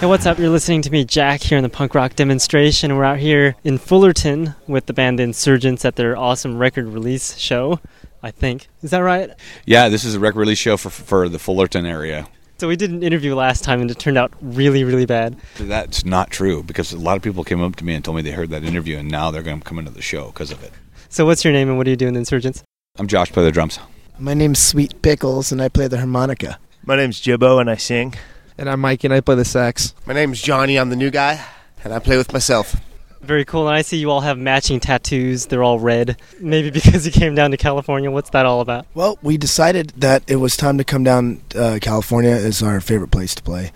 Hey, what's up? You're listening to me, Jack, here in the punk rock demonstration. We're out here in Fullerton with the band Insurgence at their awesome record release show. I think is that right? Yeah, this is a record release show for for the Fullerton area. So we did an interview last time, and it turned out really, really bad. That's not true because a lot of people came up to me and told me they heard that interview, and now they're going to come into the show because of it. So what's your name, and what do you do in Insurgence? I'm Josh, play the drums. My name's Sweet Pickles, and I play the harmonica. My name's Jibbo, and I sing. And I'm Mike, and I play the sax. My name's Johnny. I'm the new guy, and I play with myself. Very cool. And I see you all have matching tattoos. They're all red. Maybe because you came down to California. What's that all about? Well, we decided that it was time to come down. Uh, California is our favorite place to play.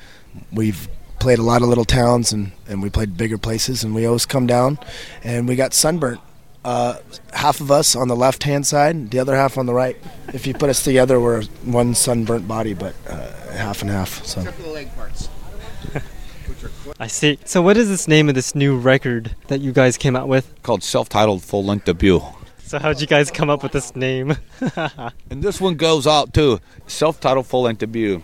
We've played a lot of little towns and, and we played bigger places, and we always come down, and we got sunburnt. Uh, half of us on the left hand side, the other half on the right. If you put us together, we're one sunburnt body, but uh, half and half. So. Except for the leg parts. I see. So what is this name of this new record that you guys came out with? Called self-titled full length debut. So how'd you guys come up with this name? And this one goes out too. Self-titled full length debut,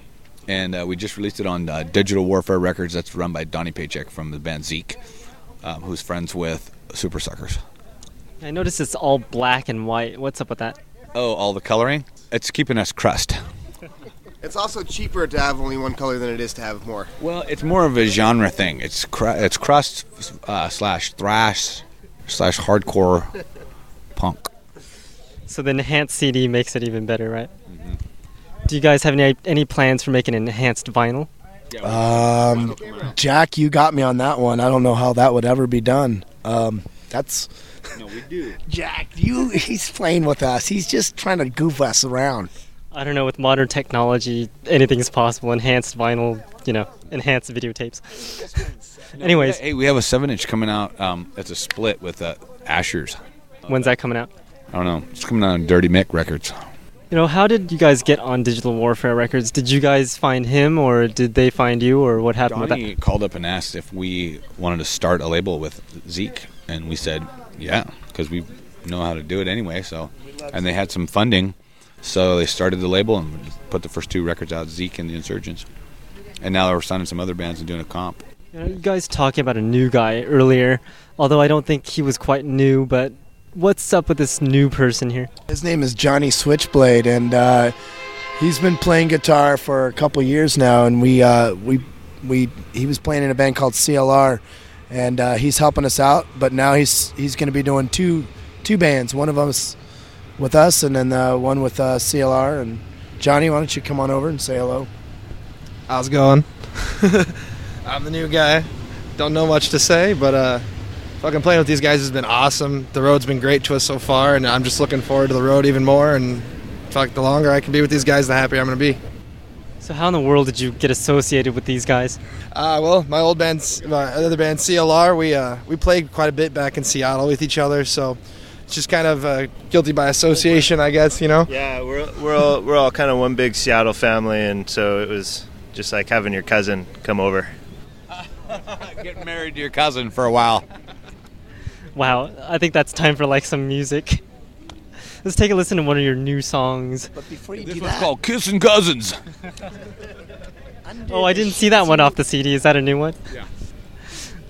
and uh, we just released it on uh, Digital Warfare Records. That's run by Donny Paycheck from the band Zeke, um, who's friends with Supersuckers. I noticed it's all black and white. What's up with that? Oh, all the coloring? It's keeping us crust. It's also cheaper to have only one color than it is to have more. Well, it's more of a genre thing. It's cr- it's crust uh, slash thrash slash hardcore punk. So the enhanced CD makes it even better, right? Do you guys have any any plans for making an enhanced vinyl? Um, Jack, you got me on that one. I don't know how that would ever be done. Um, that's No, we do. Jack. You, he's playing with us. He's just trying to goof us around. I don't know. With modern technology, anything's possible. Enhanced vinyl, you know, enhanced videotapes. Anyways, hey, we have a seven-inch coming out. Um, it's a split with uh, Asher's. when's that coming out? I don't know. It's coming out on Dirty Mick Records. You know, how did you guys get on Digital Warfare Records? Did you guys find him, or did they find you, or what happened with Donny called up and asked if we wanted to start a label with Zeke, and we said, yeah, because we know how to do it anyway. So, and they had some funding, so they started the label and put the first two records out, Zeke and the Insurgence. And now we're signing some other bands and doing a comp. You, know, you guys talking about a new guy earlier, although I don't think he was quite new. But what's up with this new person here? His name is Johnny Switchblade, and uh, he's been playing guitar for a couple years now. And we uh, we we he was playing in a band called CLR, and uh, he's helping us out. But now he's he's going to be doing two two bands. One of them's with us, and then uh, one with uh, CLR. And Johnny, why don't you come on over and say hello? How's it going? I'm the new guy. Don't know much to say, but uh, fucking playing with these guys has been awesome. The road's been great to us so far, and I'm just looking forward to the road even more. And fuck, the longer I can be with these guys, the happier I'm gonna be. So how in the world did you get associated with these guys? Uh, well, my old band, my other band, CLR, we uh, we played quite a bit back in Seattle with each other, so it's just kind of uh, guilty by association, I guess. You know. Yeah, we're we're all we're all kind of one big Seattle family, and so it was just like having your cousin come over. Getting married to your cousin for a while. Wow, I think that's time for like some music. Let's take a listen to one of your new songs. But before you This do one's that, called Kissing Cousins. Oh, I didn't see that one off the CD. Is that a new one? Yeah.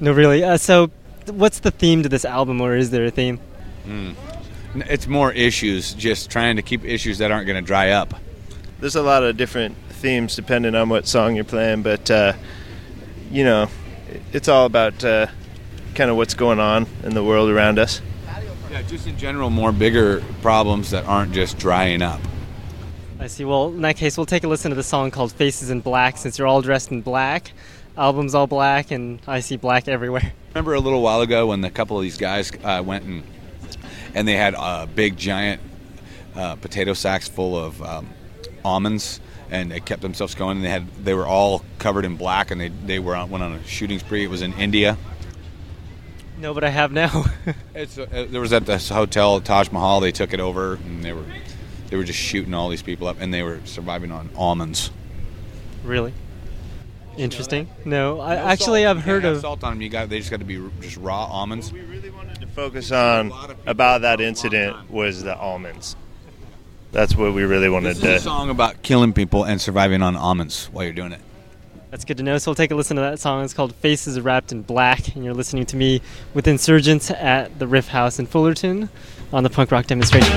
No, really. Uh, so, what's the theme to this album, or is there a theme? It's more issues, just trying to keep issues that aren't going to dry up. There's a lot of different themes depending on what song you're playing, but uh, you know, it's all about uh, kind of what's going on in the world around us. Yeah, just in general, more bigger problems that aren't just drying up. I see. Well, in that case, we'll take a listen to the song called "Faces in Black." Since you're all dressed in black, album's all black, and I see black everywhere. Remember a little while ago when a couple of these guys uh, went and and they had a big giant uh, potato sacks full of um, almonds and they kept themselves going and they had they were all covered in black and they they were on, went on a shooting spree. It was in India. No, but I have now. It's uh, there was at this hotel Taj Mahal. They took it over and they were they were just shooting all these people up and they were surviving on almonds. really interesting. No, I actually I've heard of. salt on them. You got they just got to be just raw almonds. We really wanted to focus on about that incident was the almonds. That's what we really wanted This is a to. song about killing people and surviving on almonds while you're doing it. That's good to know. So we'll take a listen to that song. It's called Faces Wrapped in Black, and you're listening to me with Insurgence at the Riff House in Fullerton on the punk rock demonstration.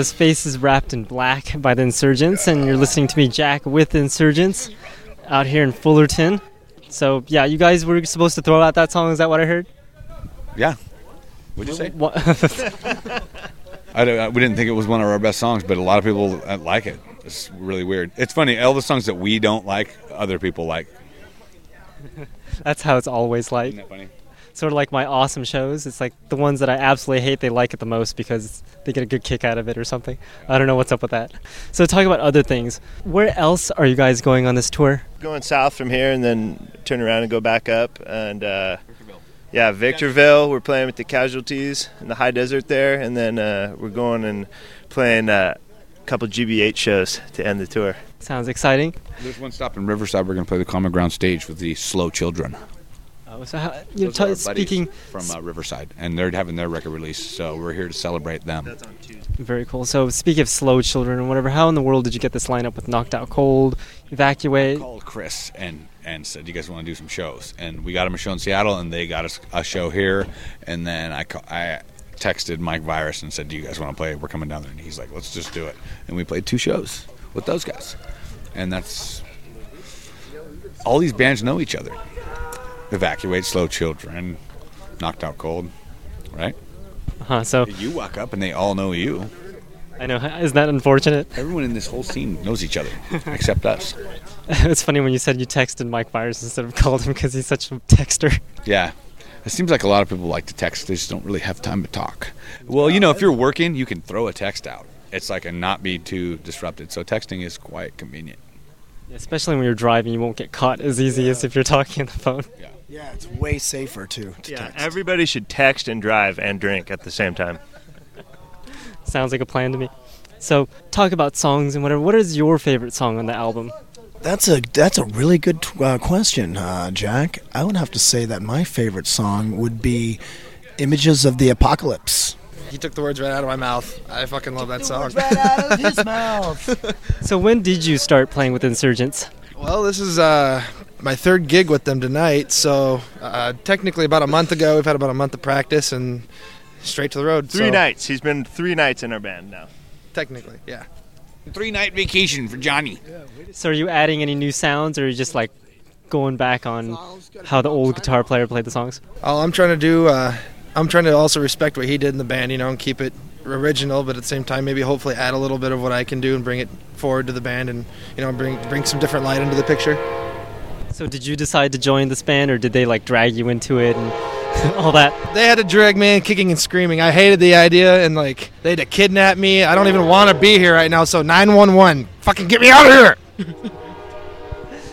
That was is Wrapped in Black by the Insurgence, and you're listening to me, Jack, with Insurgence out here in Fullerton. So, yeah, you guys were supposed to throw out that song. Is that what I heard? Yeah. What'd you say? I don't, I- we didn't think it was one of our best songs, but a lot of people uh, like it. It's really weird. It's funny. All the songs that we don't like, other people like. That's how it's always like. Isn't that funny? Sort of like my awesome shows. It's like the ones that I absolutely hate, they like it the most because they get a good kick out of it or something. I don't know what's up with that. So, talk about other things. Where else are you guys going on this tour? Going south from here and then turn around and go back up. And uh, yeah, Victorville. We're playing with the Casualties in the high desert there, and then uh, we're going and playing uh, a couple GB8 shows to end the tour. Sounds exciting. There's one stop in Riverside. We're going to play the Common Ground stage with the Slow Children. Oh, so how, you're Those are our t- speaking from uh, Riverside, and they're having their record release, so we're here to celebrate them. on Tuesday. Very cool. So, speaking of slow children and whatever, how in the world did you get this lineup with Knocked Out Cold, Evacuate? called Chris and and said, "Do "You guys want to do some shows?" And we got him a show in Seattle, and they got us a show here. And then I ca- I texted Mike Virus and said, "Do you guys want to play? We're coming down there." And he's like, "Let's just do it." And we played two shows with those guys, and that's all these bands know each other. Evacuate, Slow Children, Knocked Out Cold, right? Uh-huh, so, You walk up and they all know you. I know, isn't that unfortunate? Everyone in this whole scene knows each other except us. it's funny when you said you texted Mike Myers instead of called him because he's such a texter. Yeah. It seems like a lot of people like to text. They just don't really have time to talk. Well, you know, if you're working, you can throw a text out. It's like a not be too disrupted. So texting is quite convenient. Especially when you're driving, you won't get caught as easy as if you're talking on the phone. Yeah, it's way safer too. To Yeah, text. everybody should text and drive and drink at the same time. Sounds like a plan to me. So, talk about songs and whatever. What is your favorite song on the album? That's a that's a really good uh, question, uh, Jack. I would have to say that my favorite song would be "Images of the Apocalypse." He took the words right out of my mouth. I fucking love that song. Right out of his mouth. So, when did you start playing with Insurgence? Well, this is uh, my third gig with them tonight. So uh, technically, about a month ago, we've had about a month of practice and straight to the road. Three so, nights. He's been three nights in our band now. Technically, yeah. Three night vacation for Johnny. So, are you adding any new sounds or are you just like going back on how the old guitar player played the songs? All I'm trying to do, uh, I'm trying to also respect what he did in the band, you know, and keep it original, but at the same time, maybe hopefully add a little bit of what I can do and bring it forward to the band, and you know, bring bring some different light into the picture. So, did you decide to join this band or did they like drag you into it and all that? They had to drag me in kicking and screaming. I hated the idea, and like they had to kidnap me. I don't even want to be here right now. So 911, fucking get me out of here!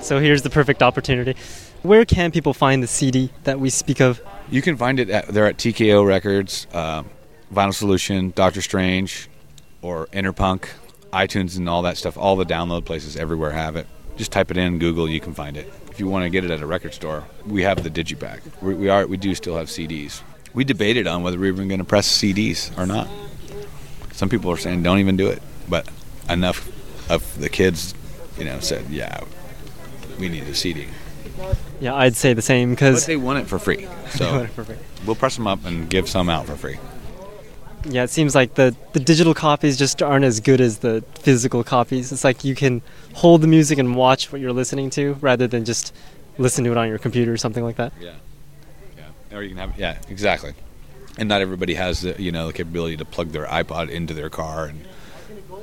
So, here's the perfect opportunity. Where can people find the CD that we speak of? You can find it at, they're at TKO Records, um, Vinyl Solution, Doctor Strange, or Interpunk, iTunes, and all that stuff. All the download places everywhere have it. Just type it in Google, you can find it. If you want to get it at a record store, we have the digipack. We, we are we do still have CDs. We debated on whether we were going to press CDs or not. Some people are saying don't even do it, but enough of the kids, you know, said yeah, we need a CD. Yeah, I'd say the same because they want it for free, so we'll press them up and give some out for free. Yeah, it seems like the, the digital copies just aren't as good as the physical copies. It's like you can hold the music and watch what you're listening to rather than just listen to it on your computer or something like that. Yeah. Yeah. Or you can have yeah, exactly. And not everybody has the you know the capability to plug their iPod into their car and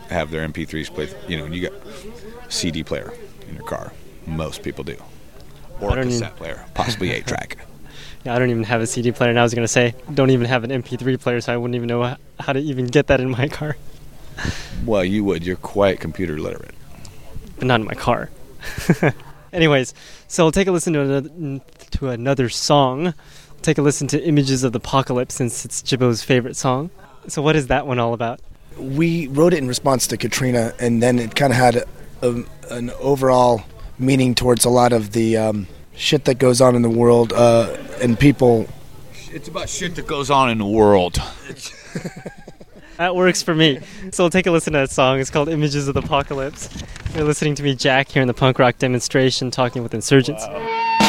have their MP3s play. You know, and you got CD player in your car. Most people do, or a cassette player, possibly eight track. Yeah, I don't even have a CD player, and I was going to say, don't even have an MP3 player, so I wouldn't even know how to even get that in my car. well, you would. You're quite computer literate. but not in my car. Anyways, so we'll take a listen to another, to another song. Take a listen to Images of the Apocalypse since it's Jibbo's favorite song. So, what is that one all about? we wrote it in response to Katrina, and then it kind of had a, an overall meaning towards a lot of the um, shit that goes on in the world uh, and people. It's about shit that goes on in the world. That works for me. So, we'll take a listen to that song. It's called Images of the Apocalypse. You're listening to me, Jack, here in the punk rock demonstration, talking with insurgence. Images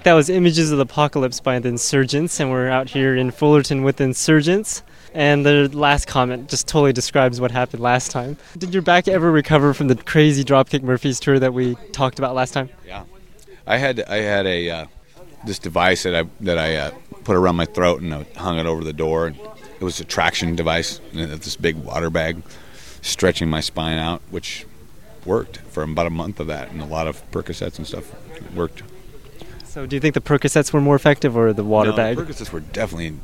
back. That was Images of the Apocalypse by the Insurgence, and we're out here in Fullerton with Insurgence. And the last comment just totally describes what happened last time. Did your back ever recover from the crazy Dropkick Murphys tour that we talked about last time? Yeah, I had I had a uh, this device that I that I uh, put around my throat and I hung it over the door. It was a traction device, and this big water bag stretching my spine out, which worked for about a month of that, and a lot of Percocets and stuff worked. So, do you think the Percocets were more effective or the water No, bag? The Percocets were definitely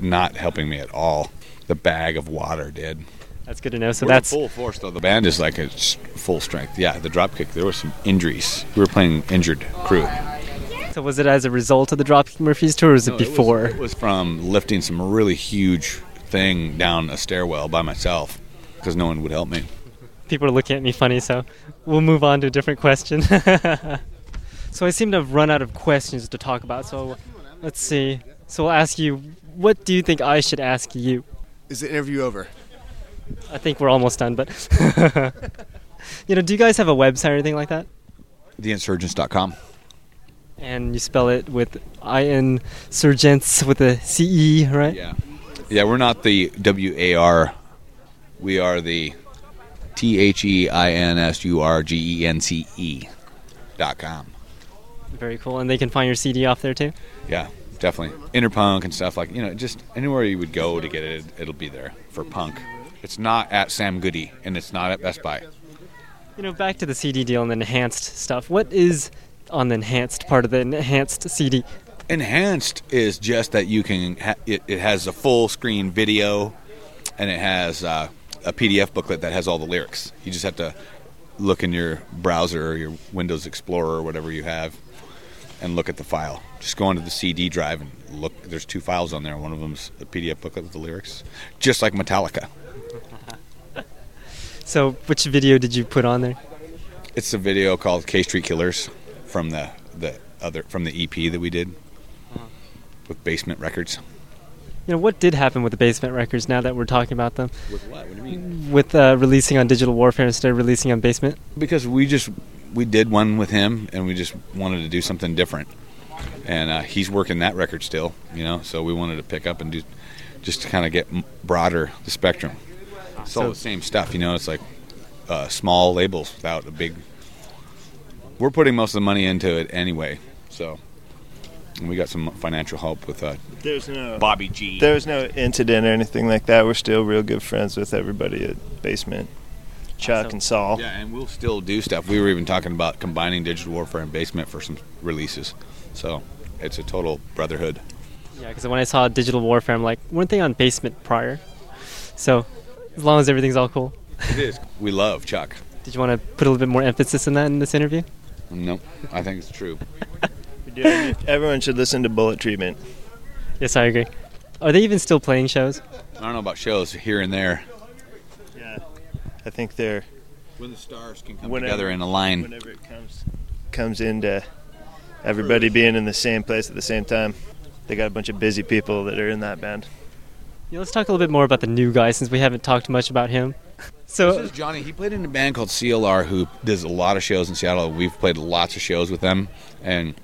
not helping me at all. The bag of water did. That's good to know. So We're that's full force though. The band is like a full strength. Yeah, the drop kick. There were some injuries. We were playing injured crew. so. Was it as a result of the Dropkick Murphys tour, or was it No, was- before? It was, from lifting some really huge thing down a stairwell by myself because no one would help me. People are looking at me funny, so we'll move on to a different question. so I seem to have run out of questions to talk about. So let's see. So we'll ask you, what do you think I should ask you? Is the interview over? I think we're almost done, but you know, do you guys have a website or anything like that? Theinsurgence.com. And you spell it with I N Surgents with a C E, right? Yeah. Yeah, we're not the W A R. We are the T H E I N S U R G E N C E dot com. Very cool. And they can find your CD off there too. Yeah, definitely. Interpunk and stuff like you know, just anywhere you would go to get it, it'll be there for punk. It's not at Sam Goody and it's not at Best Buy. You know, back to the CD deal and the enhanced stuff. What is on the enhanced part of the enhanced CD? Enhanced is just that you can. Ha- it, it has a full screen video and it has uh, a PDF booklet that has all the lyrics. You just have to look in your browser or your Windows Explorer or whatever you have, and look at the file. Just go onto the CD drive and look. There's two files on there. One of them's a PDF booklet with the lyrics, just like Metallica. So, which video did you put on there? It's a video called K Street Killers from the the other from the EP that we did with Basement Records. You know, what did happen with the Basement Records now that we're talking about them? With what? What do you mean? With uh, releasing on Digital Warfare instead of releasing on Basement? Because we just we did one with him, and we just wanted to do something different. And uh, he's working that record still, you know. So we wanted to pick up and do just to kind of get broader the spectrum. It's all So- the same stuff, you know. It's like uh, small labels without a big. We're putting most of the money into it anyway, so and we got some financial help with uh, There's no Bobby G. there was no incident or anything like that. We're still real good friends with everybody at Basement, Chuck Awesome. and Saul. Yeah, and we'll still do stuff. We were even talking about combining Digital Warfare and Basement for some releases. So it's a total brotherhood. Yeah, because when I saw Digital Warfare, I'm like, weren't they on Basement prior? So, as long as everything's all cool. It is. We love Chuck. Did you want to put a little bit more emphasis in that in this interview? Nope, I think it's true. We. Everyone should listen to Bullet Treatment. Yes, I agree. Are they even still playing shows? I don't know about shows here and there. Yeah, I think they're When the stars can come Whenever- together in a line. whenever it comes comes into everybody being in the same place at the same time. They got a bunch of busy people that are in that band. Yeah, let's talk a little bit more about the new guy since we haven't talked much about him. This So, is Johnny. He played in a band called CLR, who does a lot of shows in Seattle. We've played lots of shows with them, and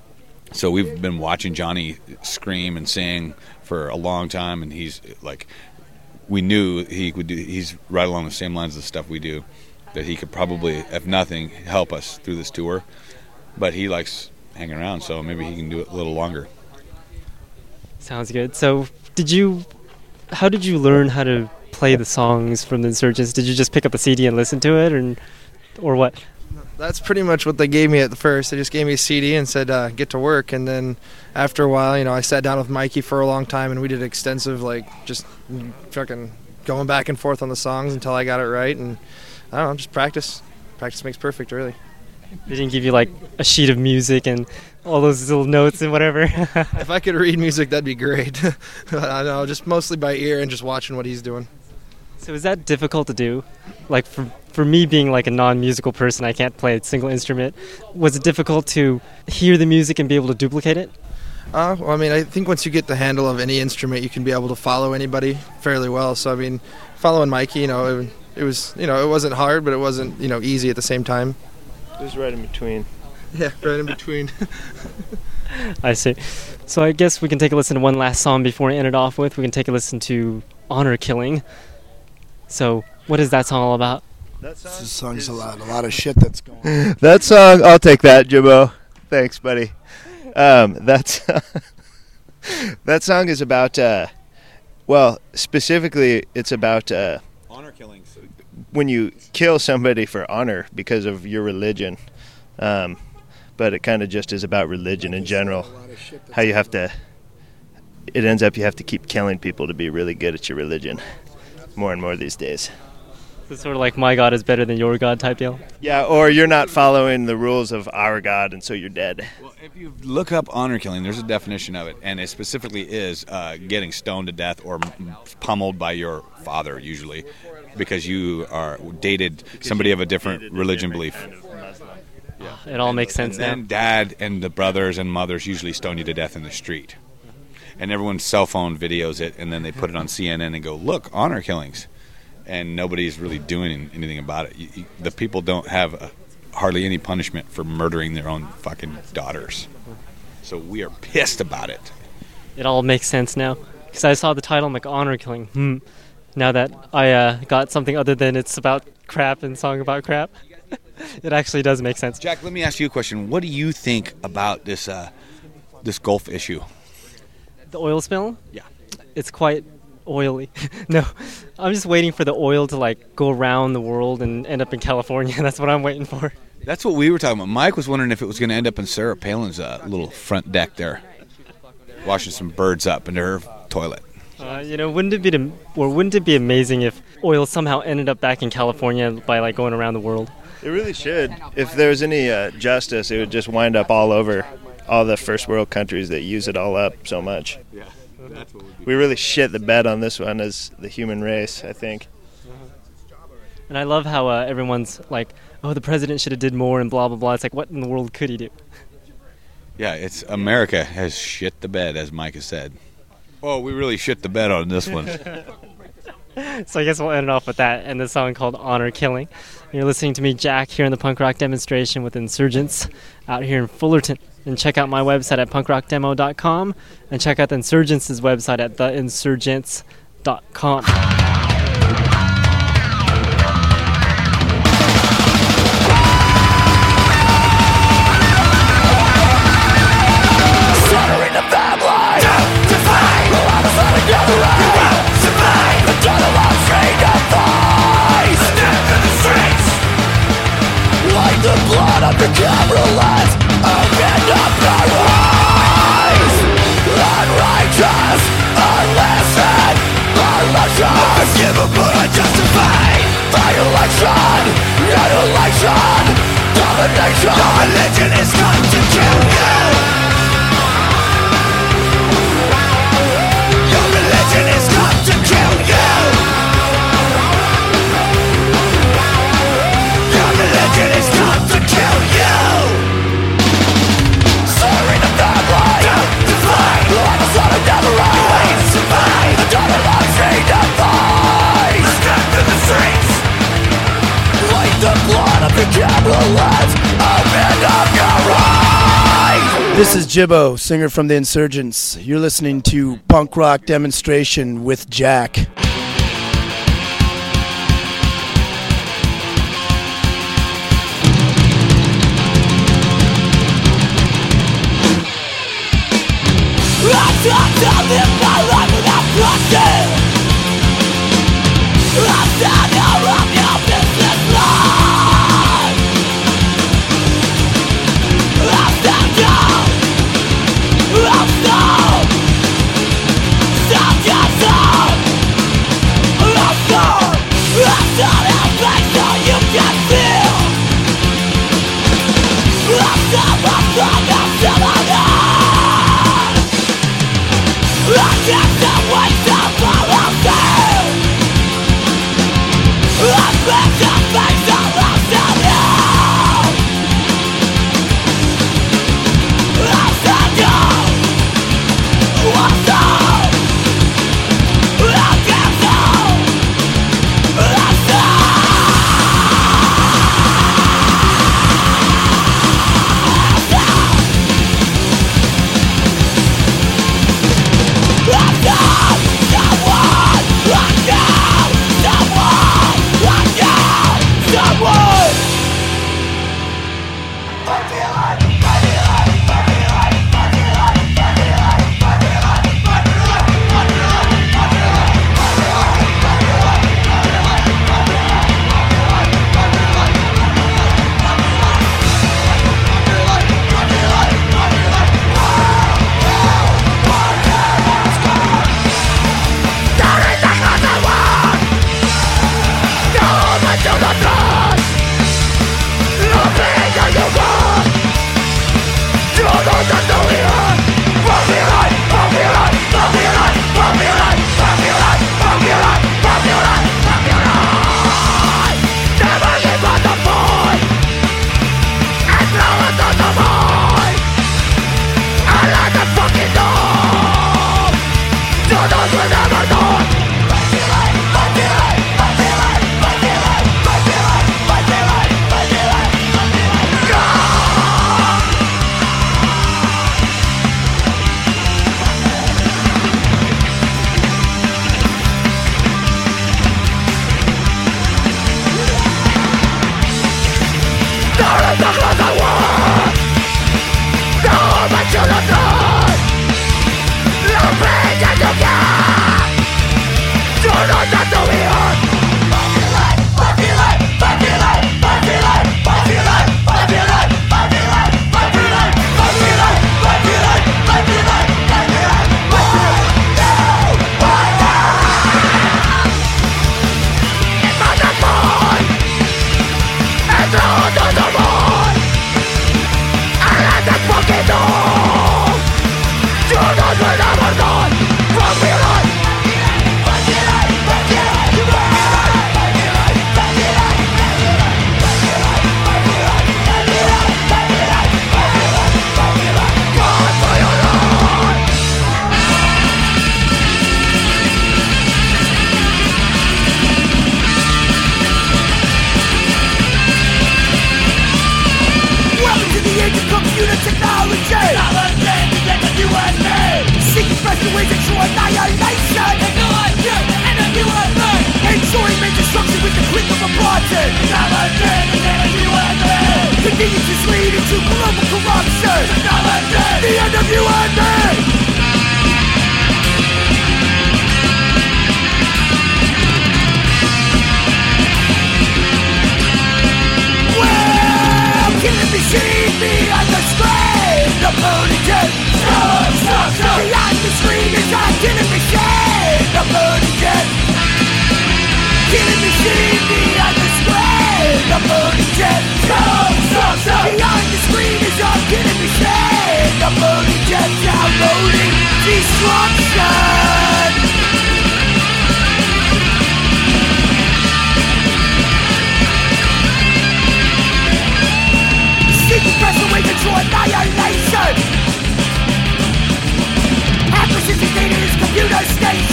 so we've been watching Johnny scream and sing for a long time. And he's like, we knew he would do. He's right along the same lines of the stuff we do. That he could probably, if nothing, help us through this tour. But he likes hanging around, so maybe he can do it a little longer. sounds good. So, did you, how did you learn how to play the songs from the Insurgence? Did you just pick up a CD and listen to it, or, or what? That's pretty much what they gave me at the first. They just gave me a CD and said, uh, "Get to work." And then after a while, you know, I sat down with Mikey for a long time, and we did extensive, like, just fucking going back and forth on the songs until I got it right. And I don't know, just practice. Practice makes perfect, really. They didn't give you like a sheet of music and all those little notes and whatever. If I could read music, that'd be great. I know, just mostly by ear and just watching what he's doing. So, is that difficult to do? Like for for me being like a non-musical person, I can't play a single instrument. Was it difficult to hear the music and be able to duplicate it? Uh, well, I mean, I think once you get the handle of any instrument, you can be able to follow anybody fairly well. So, I mean, following Mikey, you know, it, it was, you know, it wasn't hard, but it wasn't, you know, easy at the same time. It was right in between. Yeah, right in between. I see. So I guess we can take a listen to one last song before we end it off with. We can take a listen to Honor Killing. So, what is that song all about? That song. This song's a lot, a lot of shit that's going. on. That song, I'll take that, Jimbo. Thanks, buddy. Um, that's that song is about. Uh, well, specifically, it's about uh, Honor killings. when you kill somebody for honor because of your religion. Um, but it kind of just is about religion in general. A lot of shit How you have to. It ends up you have to keep killing people to be really good at your religion. More and more these days. It's sort of like my God is better than your God type deal. Yeah, or you're not following the rules of our God, and so you're dead. Well, if you look up honor killing, there's a definition of it, and it specifically is uh, getting stoned to death or pummeled by your father, usually, because you are dated somebody of a different religion belief. It all makes sense and then now. dad and the brothers and mothers usually stone you to death in the street. And everyone's cell phone videos it, and then they put it on CNN and go, "Look, honor killings," and nobody's really doing anything about it. You, you, the people don't have uh hardly any punishment for murdering their own fucking daughters. So we are pissed about it. It all makes sense now. Because I saw the title, I'm like, Honor Killing. Hmm. Now that I uh, got something other than it's about crap and song about crap, it actually does make sense. Jack, let me ask you a question. What do you think about this uh, this Gulf issue? The oil spill? Yeah. It's quite oily. no, I'm just waiting for the oil to like go around the world and end up in California. That's what I'm waiting for. That's what we were talking about. Mike was wondering if it was going to end up in Sarah Palin's uh, little front deck there, washing some birds up into her toilet. Uh, you know, wouldn't it be to, or wouldn't it be amazing if oil somehow ended up back in California by like going around the world? It really should. If there was any uh, justice, it would just wind up all over all the first world countries that use it all up so much. Yeah, that's what would be. We really shit the bed on this one as the human race, I think. And I love how uh, everyone's like, "Oh, the president should have did more," and blah blah blah. It's like, what in the world could he do? Yeah, it's America has shit the bed, as Mike has said. Oh, we really shit the bed on this one. So I guess we'll end it off with that and the song called Honor Killing. You're listening to me, Jack, here in the punk rock demonstration with Insurgence out here in Fullerton. And check out my website at punkrockdemo.com and check out the Insurgents' website at theinsurgence.com. Violation Mutilation Domination Your religion is come to kill you This is Jibbo, singer from the Insurgence. You're listening to Punk Rock Demonstration with Jack. I'm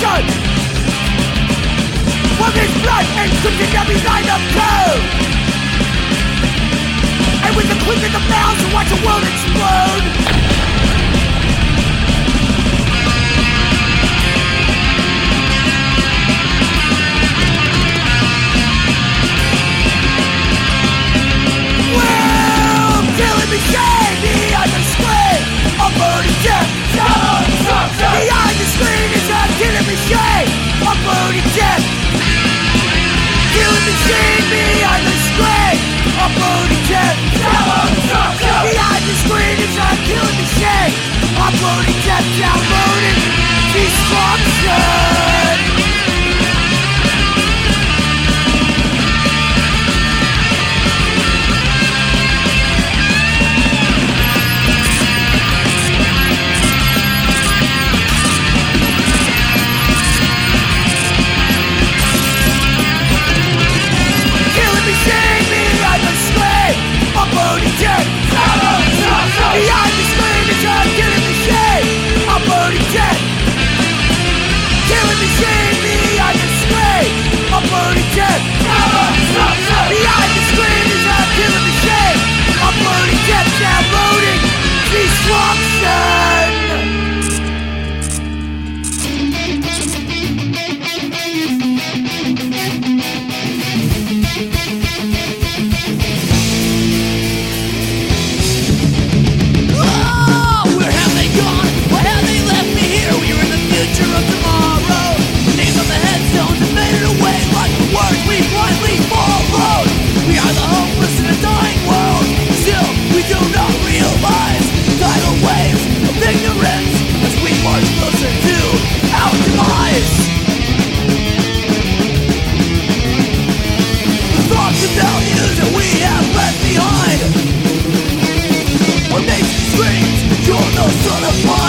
station From his blood encrypted every line of code And with the click of to watch the world explode. Killing me shady on the screen I'm burning death shame of the shame behind the screen of death Behind the screen is I'm killing the shame of wounded death Downloading destruction ignorance As we march closer to our demise. The thoughts and values that we have left behind. You're no son of mine.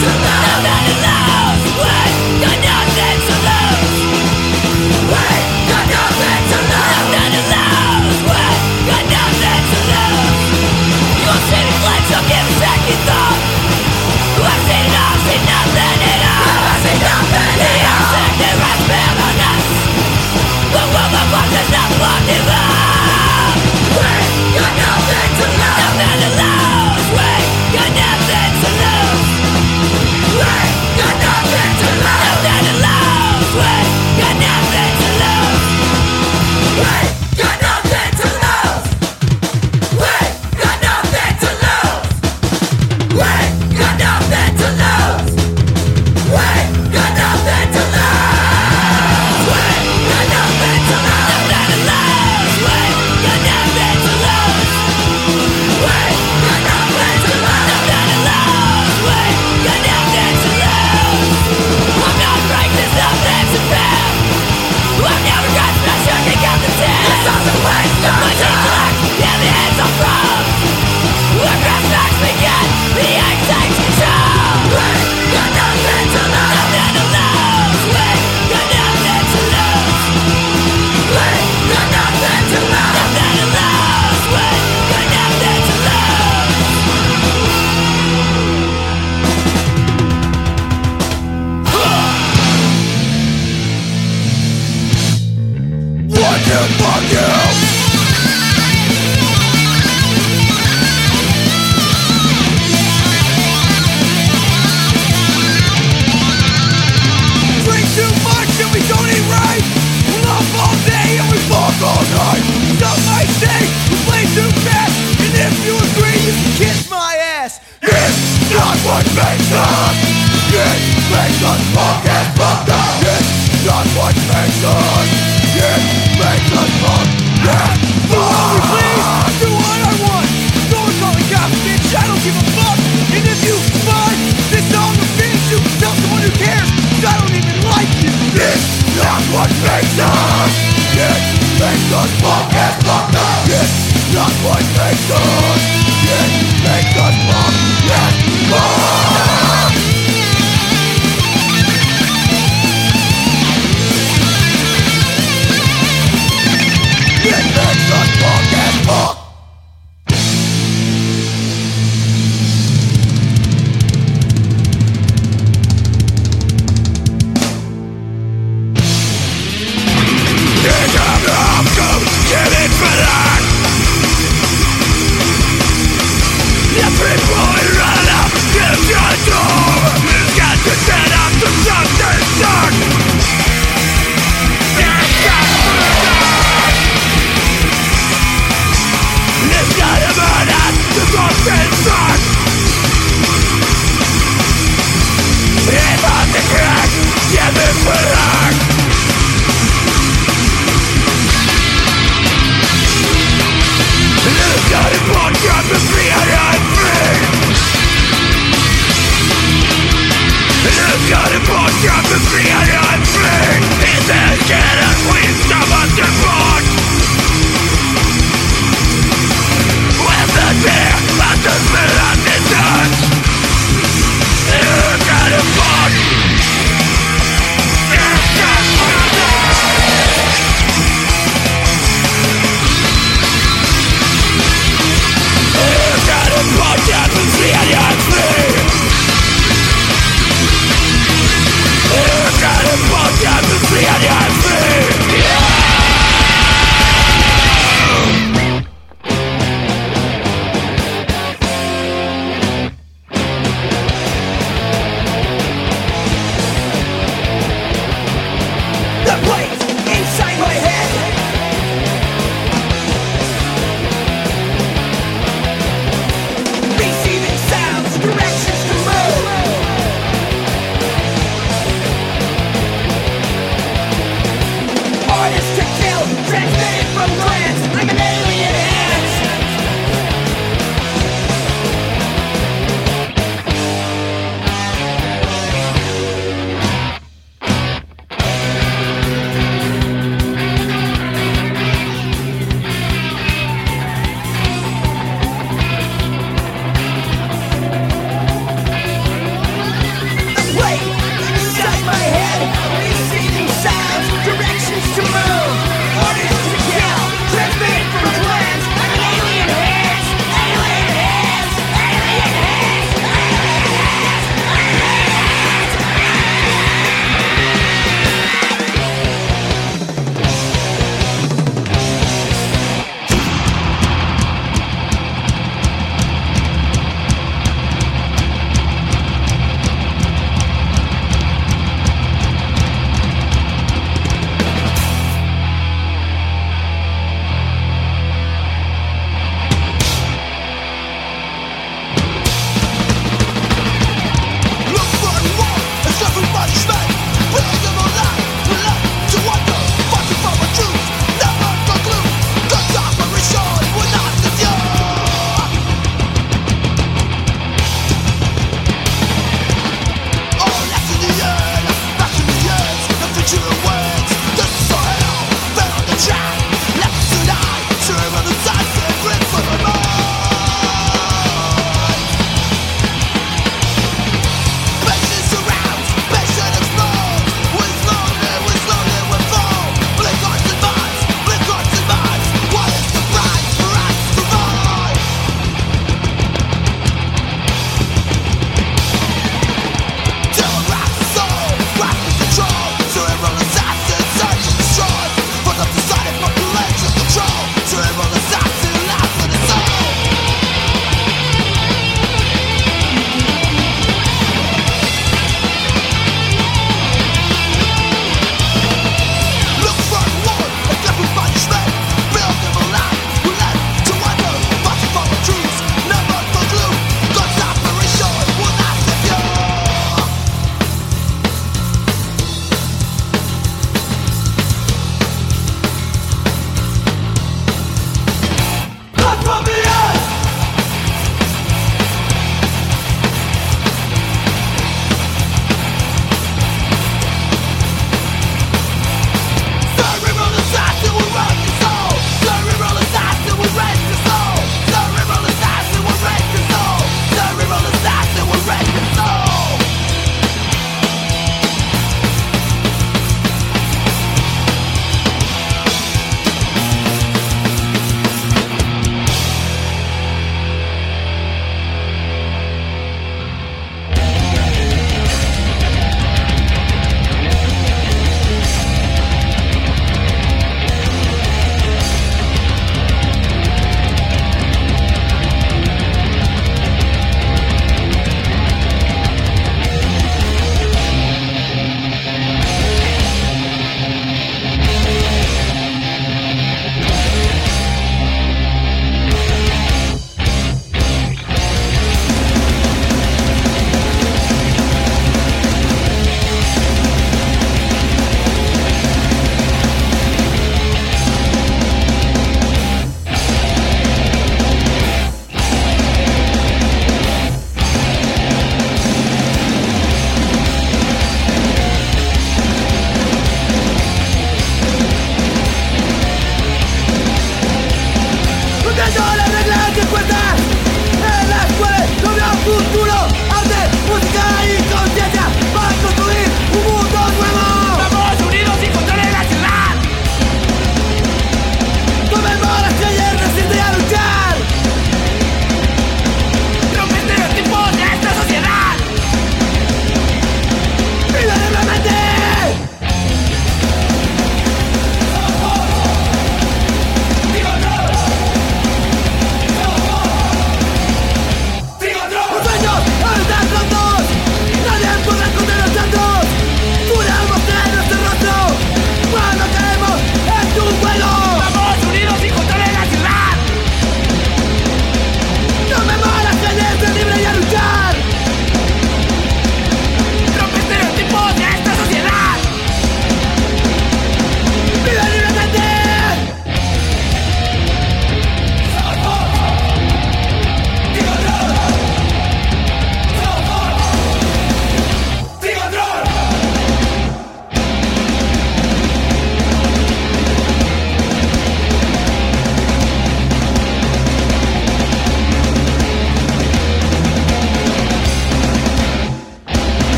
Nothing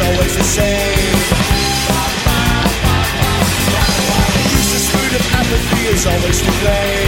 always the same. The use of apathy is always to blame.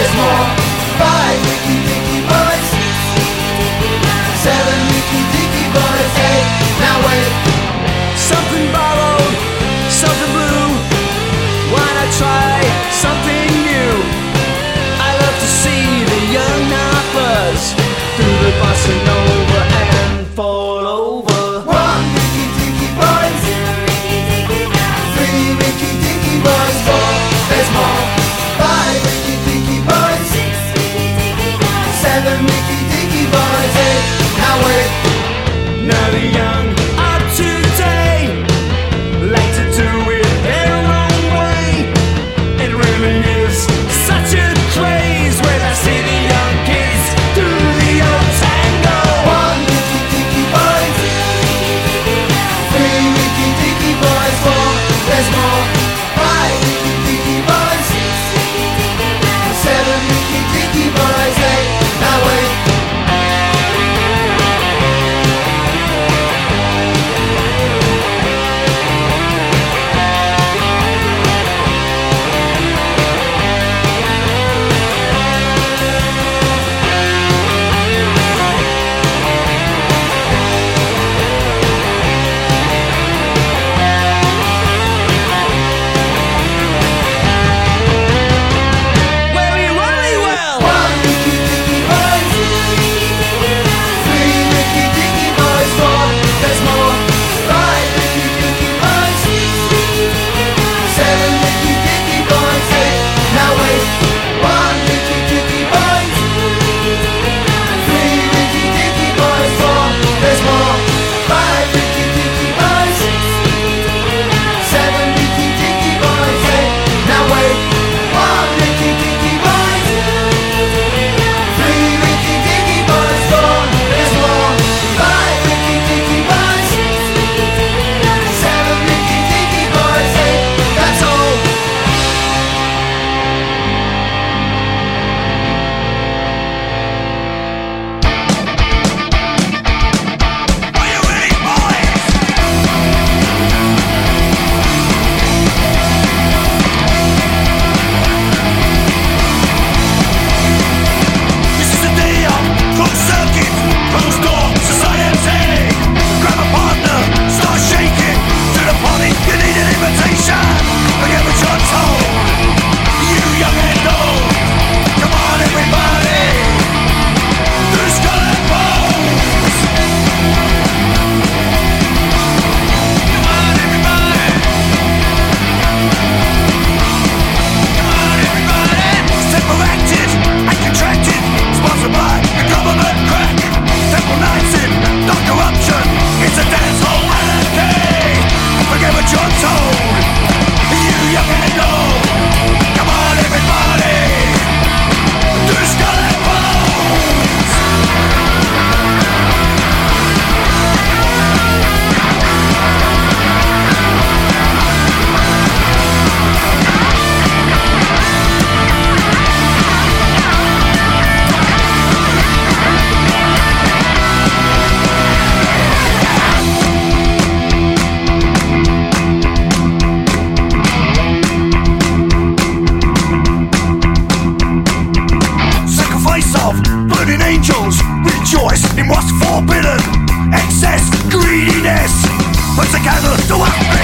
there's more. Five Ricky Dicky boys. Seven Ricky Dicky boys. Eight, now wait. Something borrowed, something blue. Why not try something new? I love to see the young knappers through the bossa. Maria. angels rejoice in what's forbidden. Excess greediness. What's the candle to what?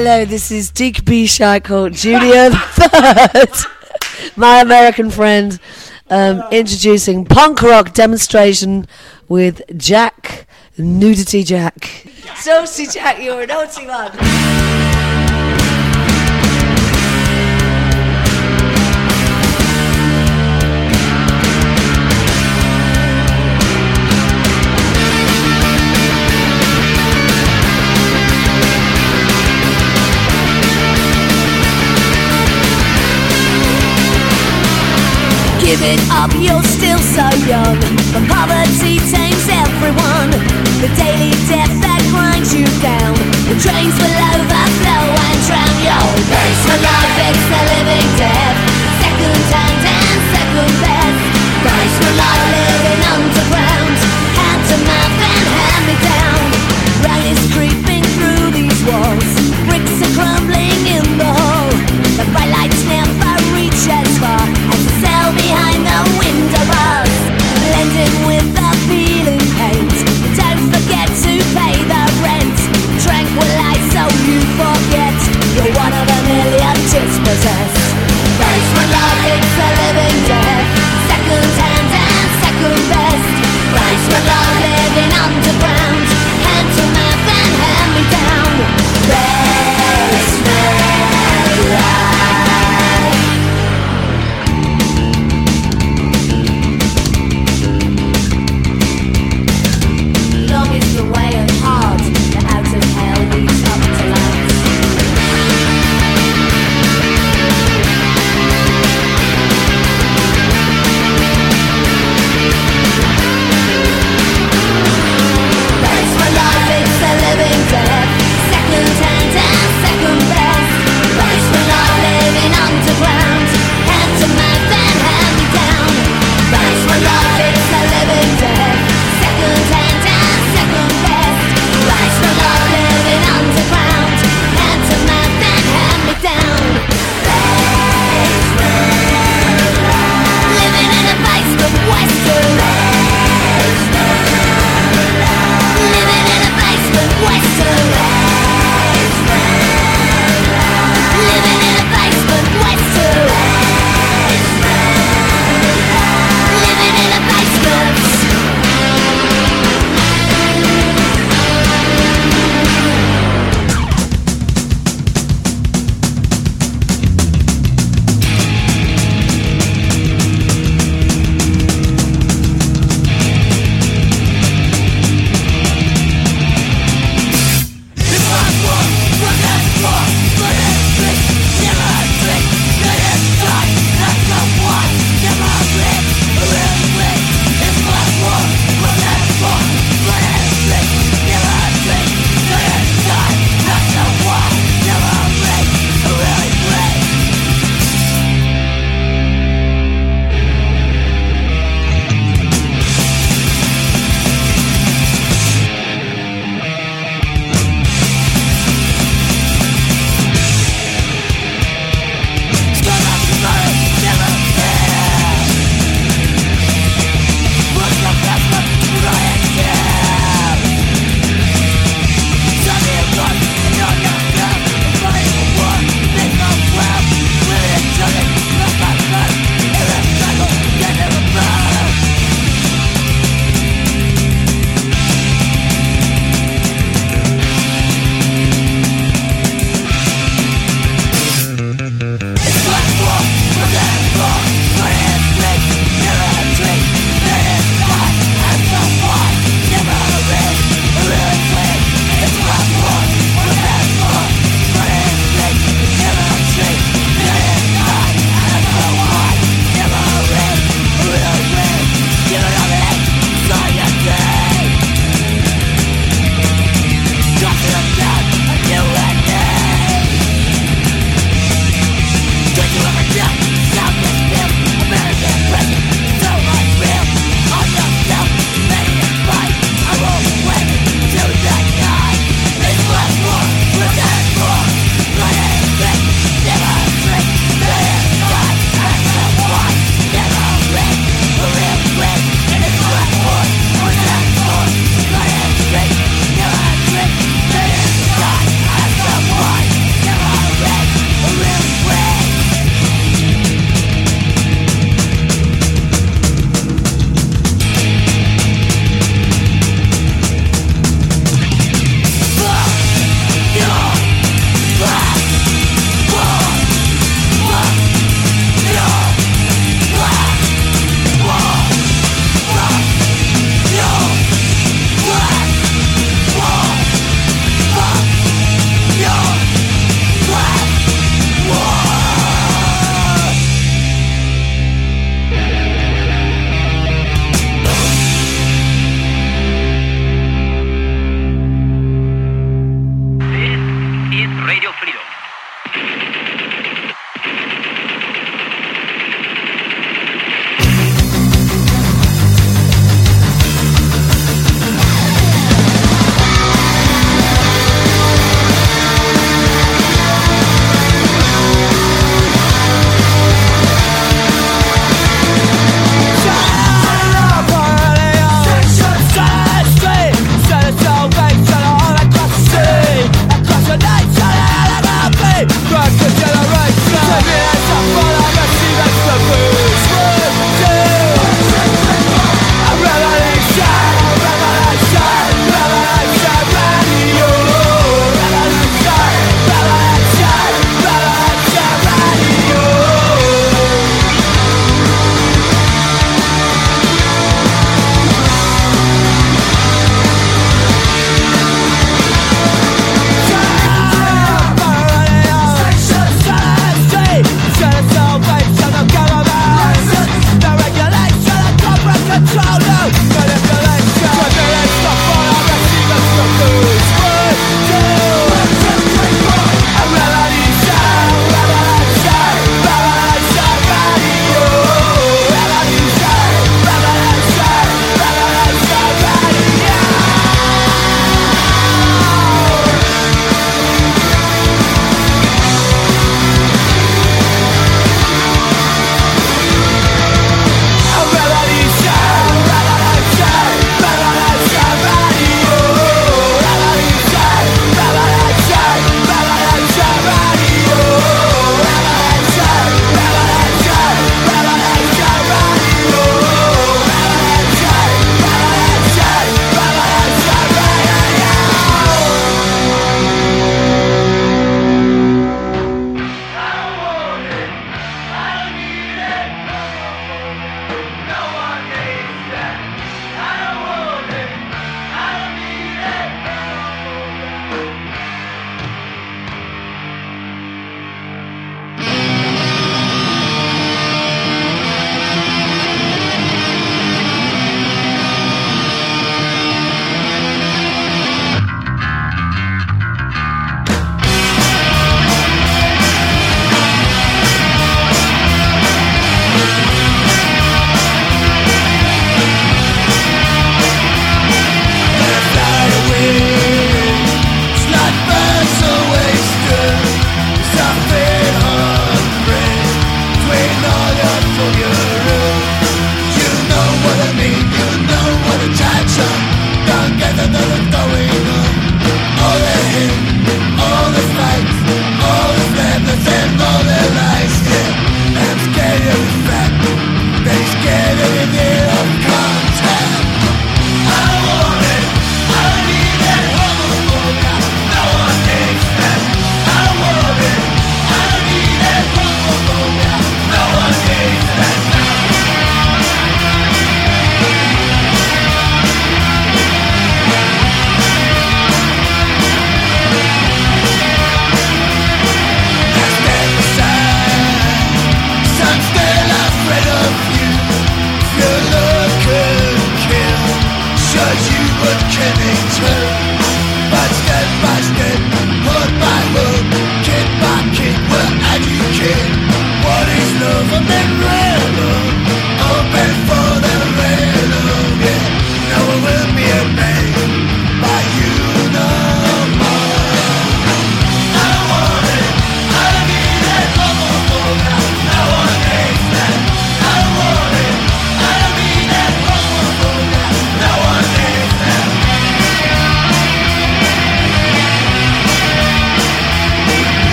Hello, this is Dick B. Sheichel, Junior Third, my American friend, um, introducing punk rock demonstration with Jack, Nudity Jack. Jack. Saucy Jack, you're a naughty one. Give it up, you're still so young. But poverty tames everyone. The daily death that grinds you down. The drains will overflow and drown your face. for life. is a living death, second hand and second best. Price for life, living under. back.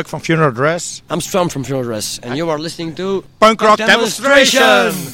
Dirk Funeral Dress. I'm Strom from Funeral Dress, and you are listening to Punk Rock Demonstration. Demonstration.